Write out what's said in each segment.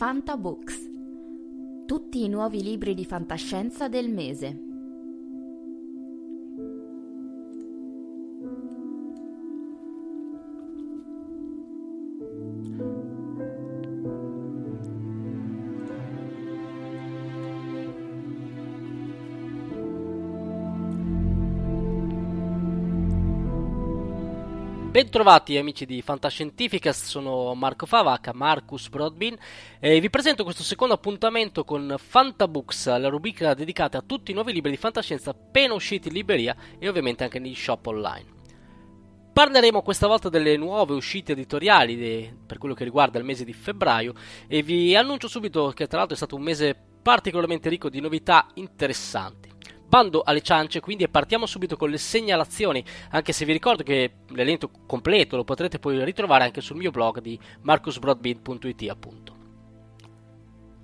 Fantabooks. Tutti i nuovi libri di fantascienza del mese. Bentrovati amici di Fantascientificast, sono Marco Favacca, Marcus Broadbin e vi presento questo secondo appuntamento con Fantabooks, la rubrica dedicata a tutti i nuovi libri di fantascienza appena usciti in libreria e ovviamente anche negli shop online. Parleremo questa volta delle nuove uscite editoriali de, per quello che riguarda il mese di febbraio e vi annuncio subito che tra l'altro è stato un mese particolarmente ricco di novità interessanti. Bando alle ciance quindi e partiamo subito con le segnalazioni, anche se vi ricordo che l'elenco completo lo potrete poi ritrovare anche sul mio blog di marcusbroadbeat.it appunto.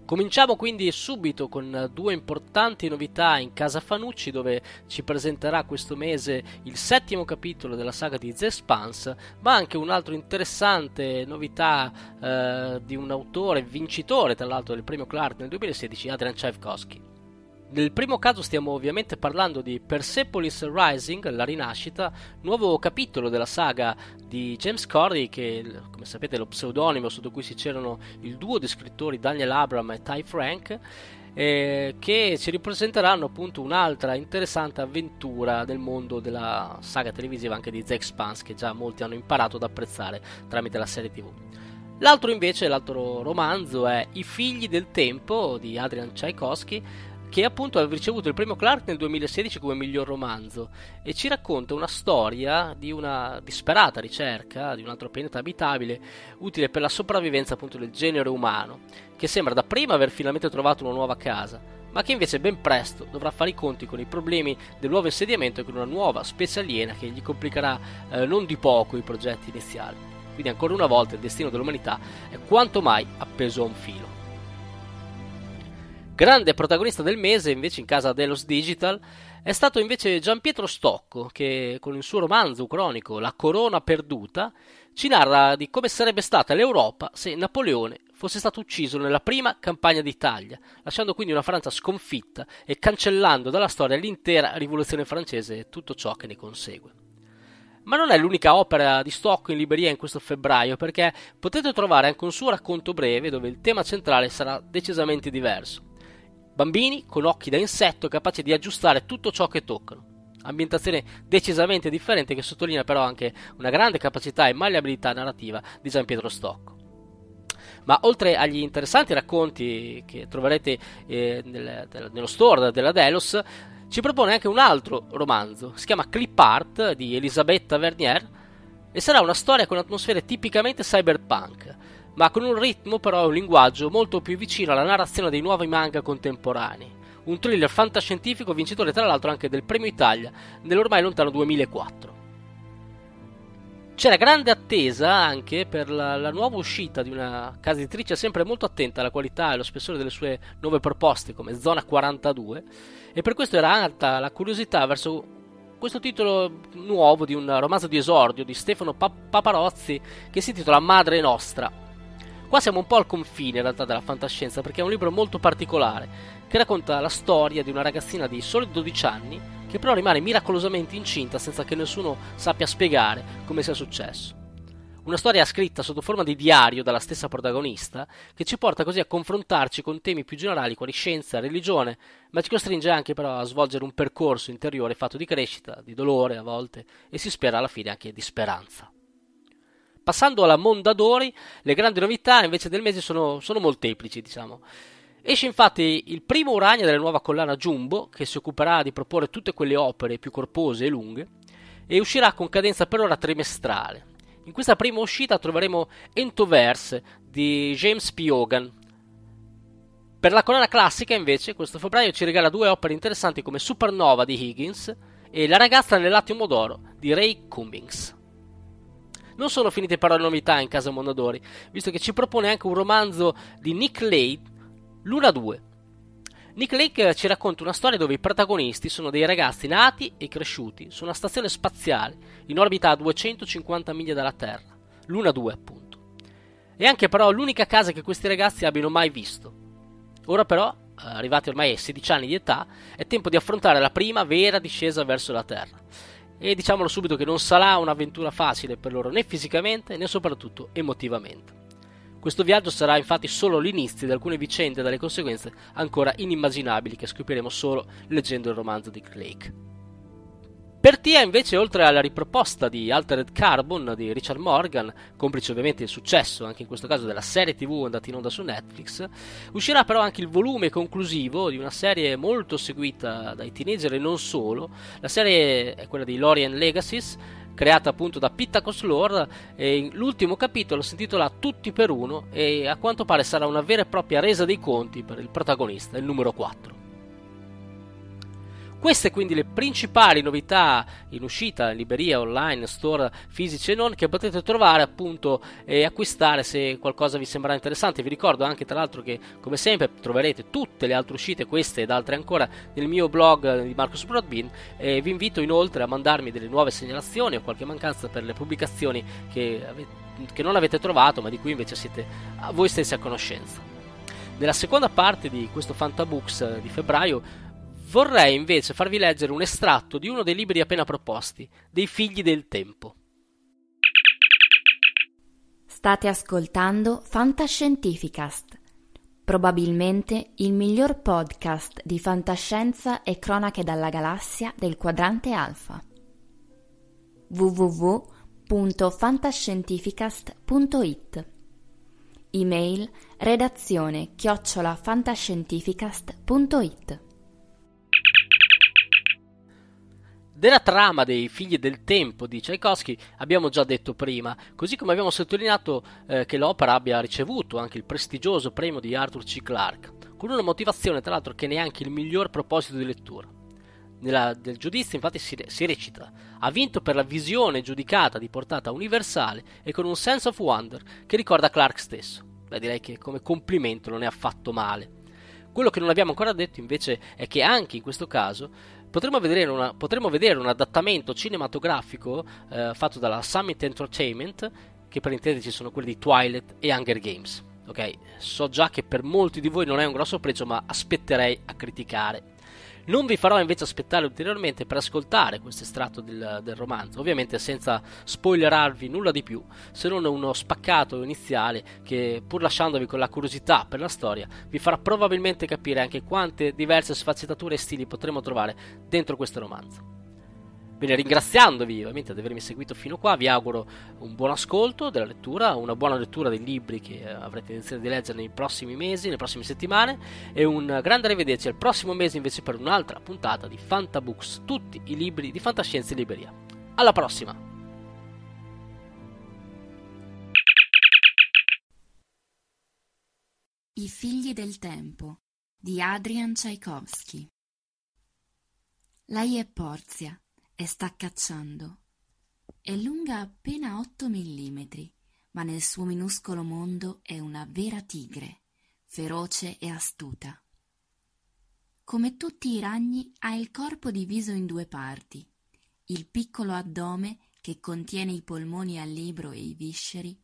Cominciamo quindi subito con due importanti novità in casa Fanucci dove ci presenterà questo mese il settimo capitolo della saga di The Spans, ma anche un'altra interessante novità eh, di un autore vincitore tra l'altro del premio Clark nel 2016, Adrian Tchaikovsky. Nel primo caso stiamo ovviamente parlando di Persepolis Rising, la rinascita, nuovo capitolo della saga di James Corey, che come sapete è lo pseudonimo sotto cui si c'erano il duo di scrittori Daniel Abram e Ty Frank, eh, che ci ripresenteranno appunto un'altra interessante avventura nel mondo della saga televisiva anche di The Expanse, che già molti hanno imparato ad apprezzare tramite la serie tv. L'altro invece, l'altro romanzo è I figli del tempo di Adrian Tchaikovsky, che appunto ha ricevuto il premio Clark nel 2016 come miglior romanzo e ci racconta una storia di una disperata ricerca di un altro pianeta abitabile utile per la sopravvivenza appunto del genere umano, che sembra dapprima aver finalmente trovato una nuova casa, ma che invece ben presto dovrà fare i conti con i problemi del nuovo insediamento e con una nuova specie aliena che gli complicherà eh, non di poco i progetti iniziali. Quindi ancora una volta il destino dell'umanità è quanto mai appeso a un filo. Grande protagonista del mese, invece, in casa Delos Digital, è stato invece Giampietro Stocco, che con il suo romanzo cronico La corona perduta ci narra di come sarebbe stata l'Europa se Napoleone fosse stato ucciso nella prima campagna d'Italia, lasciando quindi una Francia sconfitta e cancellando dalla storia l'intera rivoluzione francese e tutto ciò che ne consegue. Ma non è l'unica opera di Stocco in libreria in questo febbraio, perché potete trovare anche un suo racconto breve dove il tema centrale sarà decisamente diverso. Bambini con occhi da insetto capaci di aggiustare tutto ciò che toccano. Ambientazione decisamente differente che sottolinea però anche una grande capacità e malleabilità narrativa di Gian Pietro Stocco. Ma oltre agli interessanti racconti che troverete eh, nel, nello store della Delos, ci propone anche un altro romanzo, si chiama Clip Art di Elisabetta Vernier e sarà una storia con atmosfere tipicamente cyberpunk ma con un ritmo però e un linguaggio molto più vicino alla narrazione dei nuovi manga contemporanei. Un thriller fantascientifico vincitore tra l'altro anche del Premio Italia nell'ormai lontano 2004. C'era grande attesa anche per la, la, nuova uscita di una casa editrice sempre molto attenta alla qualità e allo spessore delle sue nuove proposte come Zona 42 e per questo era alta la curiosità verso questo titolo nuovo di un romanzo di esordio di Stefano Paparozzi che si intitola Madre Nostra. Qua siamo un po' al confine in realtà della fantascienza perché è un libro molto particolare che racconta la storia di una ragazzina di soli 12 anni che però rimane miracolosamente incinta senza che nessuno sappia spiegare come sia successo. Una storia scritta sotto forma di diario dalla stessa protagonista, che ci porta così a confrontarci con temi più generali quali scienza, religione, ma ci costringe anche però a svolgere un percorso interiore fatto di crescita, di dolore a volte, e si spera alla fine anche di speranza. Passando alla Mondadori, le grandi novità invece del mese sono, sono molteplici, diciamo. Esce infatti il primo Urania della nuova collana Jumbo, che si occuperà di proporre tutte quelle opere più corpose e lunghe, e uscirà con cadenza per ora trimestrale. In questa prima uscita troveremo Entoverse di James P. Hogan. Per la collana classica, invece, questo febbraio ci regala due opere interessanti come Supernova di Higgins e La ragazza nell'attimo d'oro di Ray Cummings. Non sono finite però le novità in casa Mondadori, visto che ci propone anche un romanzo di Nick Lade Luna 2. Nick Lake ci racconta una storia dove i protagonisti sono dei ragazzi nati e cresciuti su una stazione spaziale in orbita a 250 miglia dalla Terra, Luna 2 appunto. È anche però l'unica casa che questi ragazzi abbiano mai visto. Ora però, arrivati ormai ai 16 anni di età, è tempo di affrontare la prima vera discesa verso la Terra. E diciamolo subito che non sarà un'avventura facile per loro né fisicamente né soprattutto emotivamente. Questo viaggio sarà infatti solo l'inizio di alcune vicende e dalle conseguenze ancora inimmaginabili che scopriremo solo leggendo il romanzo di Lake. Per Tia invece oltre alla riproposta di Altered Carbon di Richard Morgan, complice ovviamente il successo anche in questo caso della serie tv andata in onda su Netflix, uscirà però anche il volume conclusivo di una serie molto seguita dai teenager e non solo, la serie è quella di Lorien Legacies, creata appunto da Pittacos Lore e l'ultimo capitolo si intitola Tutti per uno e a quanto pare sarà una vera e propria resa dei conti per il protagonista, il numero 4. Queste quindi le principali novità in uscita in libreria, online, store fisici e non che potete trovare appunto e acquistare se qualcosa vi sembrerà interessante. Vi ricordo anche tra l'altro che come sempre troverete tutte le altre uscite, queste ed altre ancora nel mio blog di Marcus Broadbean e vi invito inoltre a mandarmi delle nuove segnalazioni o qualche mancanza per le pubblicazioni che, che non avete trovato ma di cui invece siete voi stessi a conoscenza. Nella seconda parte di questo Fantabooks di febbraio Vorrei invece farvi leggere un estratto di uno dei libri appena proposti, dei Figli del Tempo. State ascoltando Fantascientificast, probabilmente il miglior podcast di fantascienza e cronache dalla galassia del quadrante alfa. www.fantascientificast.it Email redazione chiocciolafantascientificast.it Della trama dei Figli del Tempo di Tchaikovsky abbiamo già detto prima, così come abbiamo sottolineato eh, che l'opera abbia ricevuto anche il prestigioso premio di Arthur C. Clarke, con una motivazione tra l'altro che neanche il miglior proposito di lettura. Nella, del giudizio infatti si, si recita ha vinto per la visione giudicata di portata universale e con un sense of wonder che ricorda Clarke stesso. Beh, direi che come complimento non è affatto male. Quello che non abbiamo ancora detto invece è che anche in questo caso potremmo vedere, una, potremmo vedere un adattamento cinematografico eh, fatto dalla Summit Entertainment, che per intenderci sono quelli di Twilight e Hunger Games. Ok, so già che per molti di voi non è un grosso pregio, ma aspetterei a criticare. Non vi farò invece aspettare ulteriormente per ascoltare questo estratto del, del, romanzo, ovviamente senza spoilerarvi nulla di più, se non uno spaccato iniziale che, pur lasciandovi con la curiosità per la storia, vi farà probabilmente capire anche quante diverse sfaccettature e stili potremo trovare dentro questo romanzo. Bene, ringraziandovi ovviamente di avermi seguito fino qua, vi auguro un buon ascolto della lettura, una buona lettura dei libri che eh, avrete intenzione di leggere nei prossimi mesi, nelle prossime settimane e un grande arrivederci al prossimo mese invece per un'altra puntata di Fantabooks, tutti i libri di fantascienza in libreria. Alla prossima! I figli del tempo di Adrian Tchaikovsky Lei è Porzia e sta cacciando. è lunga appena 8 mm, ma nel suo minuscolo mondo è una vera tigre, feroce e astuta. Come tutti i ragni ha il corpo diviso in due parti, il piccolo addome che contiene i polmoni al libro e i visceri,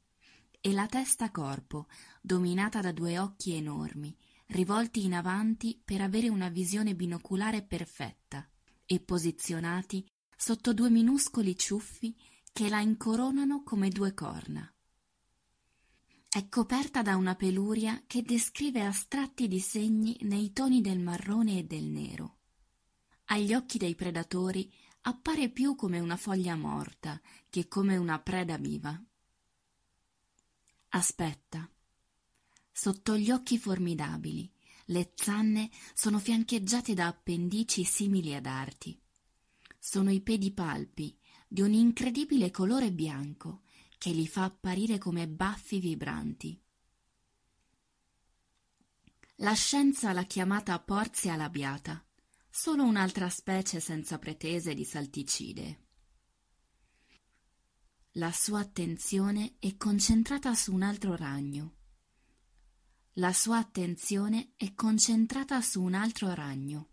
e la testa corpo, dominata da due occhi enormi, rivolti in avanti per avere una visione binoculare perfetta, e posizionati sotto due minuscoli ciuffi che la incoronano come due corna. È coperta da una peluria che descrive astratti disegni nei toni del marrone e del nero. Agli occhi dei predatori appare più come una foglia morta che come una preda viva. Aspetta. Sotto gli occhi formidabili, le zanne sono fiancheggiate da appendici simili ad arti. Sono i pedipalpi di un incredibile colore bianco che li fa apparire come baffi vibranti. La scienza l'ha chiamata Porzia labiata, solo un'altra specie senza pretese di salticide. La sua attenzione è concentrata su un altro ragno. La sua attenzione è concentrata su un altro ragno,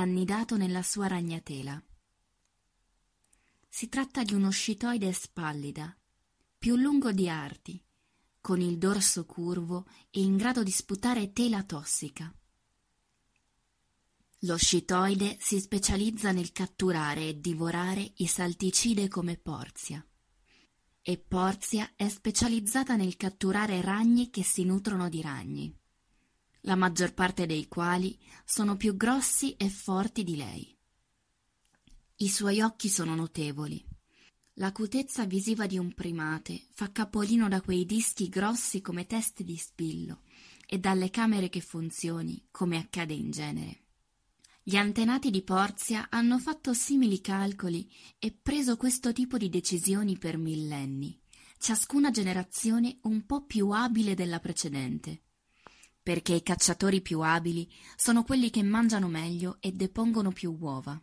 annidato nella sua ragnatela. Si tratta di uno scitoide spallida, più lungo di arti, con il dorso curvo e in grado di sputare tela tossica. Lo scitoide si specializza nel catturare e divorare i salticide come Porzia. E Porzia è specializzata nel catturare ragni che si nutrono di ragni, la maggior parte dei quali sono più grossi e forti di lei. I suoi occhi sono notevoli. L'acutezza visiva di un primate fa capolino da quei dischi grossi come teste di spillo e dalle camere che funzioni, come accade in genere. Gli antenati di Porzia hanno fatto simili calcoli e preso questo tipo di decisioni per millenni, ciascuna generazione un po' più abile della precedente, perché i cacciatori più abili sono quelli che mangiano meglio e depongono più uova.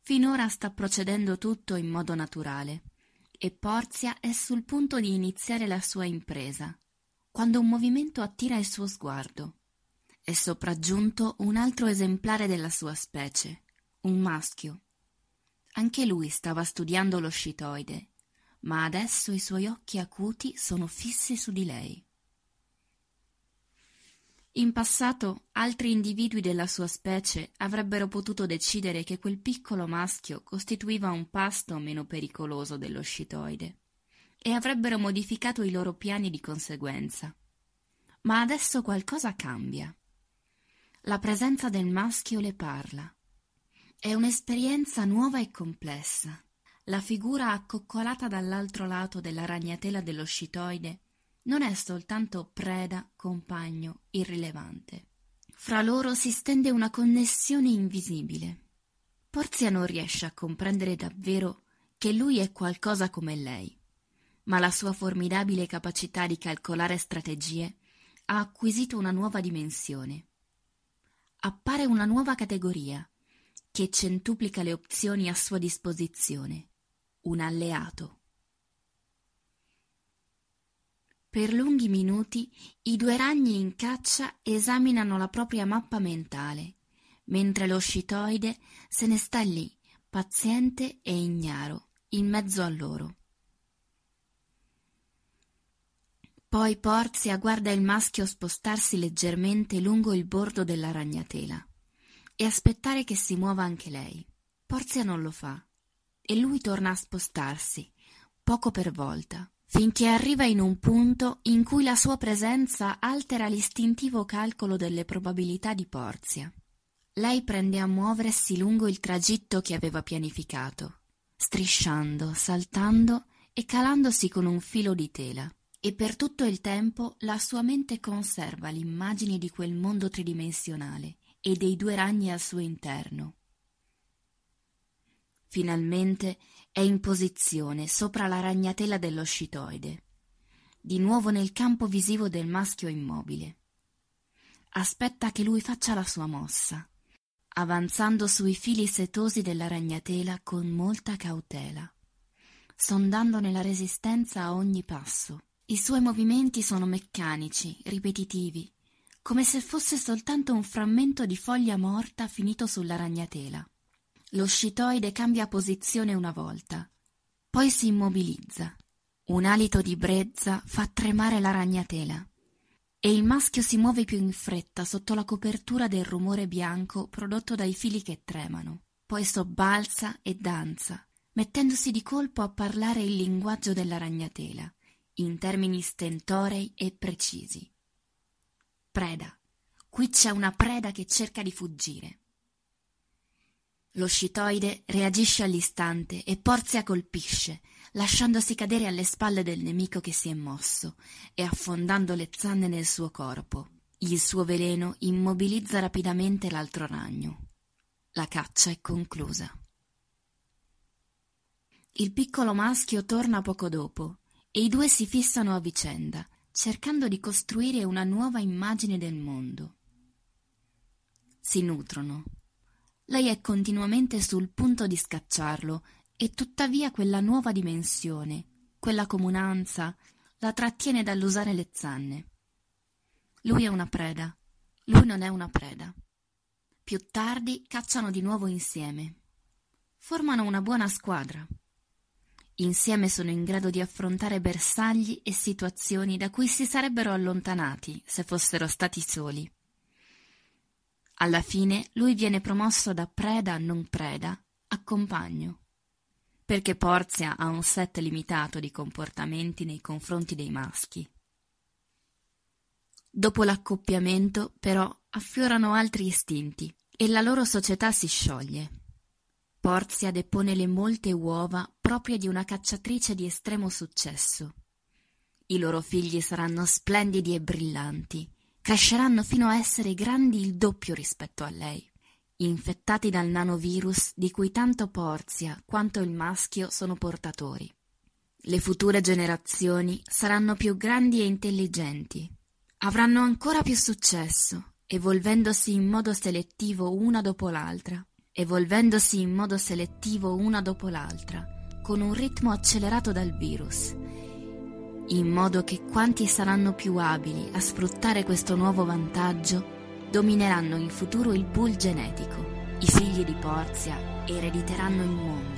Finora sta procedendo tutto in modo naturale e Porzia è sul punto di iniziare la sua impresa, quando un movimento attira il suo sguardo. È sopraggiunto un altro esemplare della sua specie, un maschio. Anche lui stava studiando lo scitoide, ma adesso i suoi occhi acuti sono fissi su di lei. In passato altri individui della sua specie avrebbero potuto decidere che quel piccolo maschio costituiva un pasto meno pericoloso dello scitoide e avrebbero modificato i loro piani di conseguenza. Ma adesso qualcosa cambia. La presenza del maschio le parla. È un'esperienza nuova e complessa. La figura accoccolata dall'altro lato della ragnatela dello scitoide non è soltanto preda, compagno, irrilevante. Fra loro si stende una connessione invisibile. Porzia non riesce a comprendere davvero che lui è qualcosa come lei, ma la sua formidabile capacità di calcolare strategie ha acquisito una nuova dimensione. Appare una nuova categoria che centuplica le opzioni a sua disposizione, un alleato. Per lunghi minuti i due ragni in caccia esaminano la propria mappa mentale, mentre lo scitoide se ne sta lì, paziente e ignaro, in mezzo a loro. Poi Porzia guarda il maschio spostarsi leggermente lungo il bordo della ragnatela e aspettare che si muova anche lei. Porzia non lo fa e lui torna a spostarsi, poco per volta, finché arriva in un punto in cui la sua presenza altera l'istintivo calcolo delle probabilità di Porzia. Lei prende a muoversi lungo il tragitto che aveva pianificato, strisciando, saltando e calandosi con un filo di tela. E per tutto il tempo la sua mente conserva l'immagine di quel mondo tridimensionale e dei due ragni al suo interno. Finalmente è in posizione sopra la ragnatela dello scitoide, di nuovo nel campo visivo del maschio immobile. Aspetta che lui faccia la sua mossa. avanzando sui fili setosi della ragnatela con molta cautela, sondandone la resistenza a ogni passo. I suoi movimenti sono meccanici, ripetitivi, come se fosse soltanto un frammento di foglia morta finito sulla ragnatela. Lo scitoide cambia posizione una volta, poi si immobilizza. Un alito di brezza fa tremare la ragnatela e il maschio si muove più in fretta sotto la copertura del rumore bianco prodotto dai fili che tremano. Poi sobbalza e danza, mettendosi di colpo a parlare il linguaggio della ragnatela in termini stentorei e precisi. Preda. Qui c'è una preda che cerca di fuggire. Lo scitoide reagisce all'istante e Porzia colpisce, lasciandosi cadere alle spalle del nemico che si è mosso e affondando le zanne nel suo corpo. Il suo veleno immobilizza rapidamente l'altro ragno. La caccia è conclusa. Il piccolo maschio torna poco dopo e i due si fissano a vicenda, cercando di costruire una nuova immagine del mondo. Si nutrono. Lei è continuamente sul punto di scacciarlo e tuttavia quella nuova dimensione, quella comunanza, la trattiene dall'usare le zanne. Lui è una preda, lui non è una preda. Più tardi cacciano di nuovo insieme. Formano una buona squadra. Insieme sono in grado di affrontare bersagli e situazioni da cui si sarebbero allontanati se fossero stati soli. Alla fine lui viene promosso da preda a non preda a compagno, perché Porzia ha un set limitato di comportamenti nei confronti dei maschi. Dopo l'accoppiamento, però, affiorano altri istinti e la loro società si scioglie. Porzia depone le molte uova proprie di una cacciatrice di estremo successo. I loro figli saranno splendidi e brillanti, cresceranno fino a essere grandi il doppio rispetto a lei, infettati dal nanovirus di cui tanto Porzia quanto il maschio sono portatori. Le future generazioni saranno più grandi e intelligenti, avranno ancora più successo, evolvendosi in modo selettivo una dopo l'altra evolvendosi in modo selettivo una dopo l'altra, con un ritmo accelerato dal virus, in modo che quanti saranno più abili a sfruttare questo nuovo vantaggio domineranno in futuro il pool genetico. I figli di Porzia erediteranno il mondo.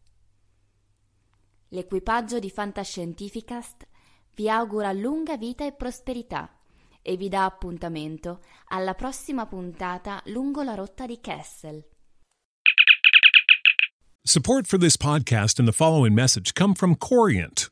L'equipaggio di Fantascientificast vi augura lunga vita e prosperità e vi dà appuntamento alla prossima puntata lungo la rotta di Kessel. Support for this podcast and the following message come from Corient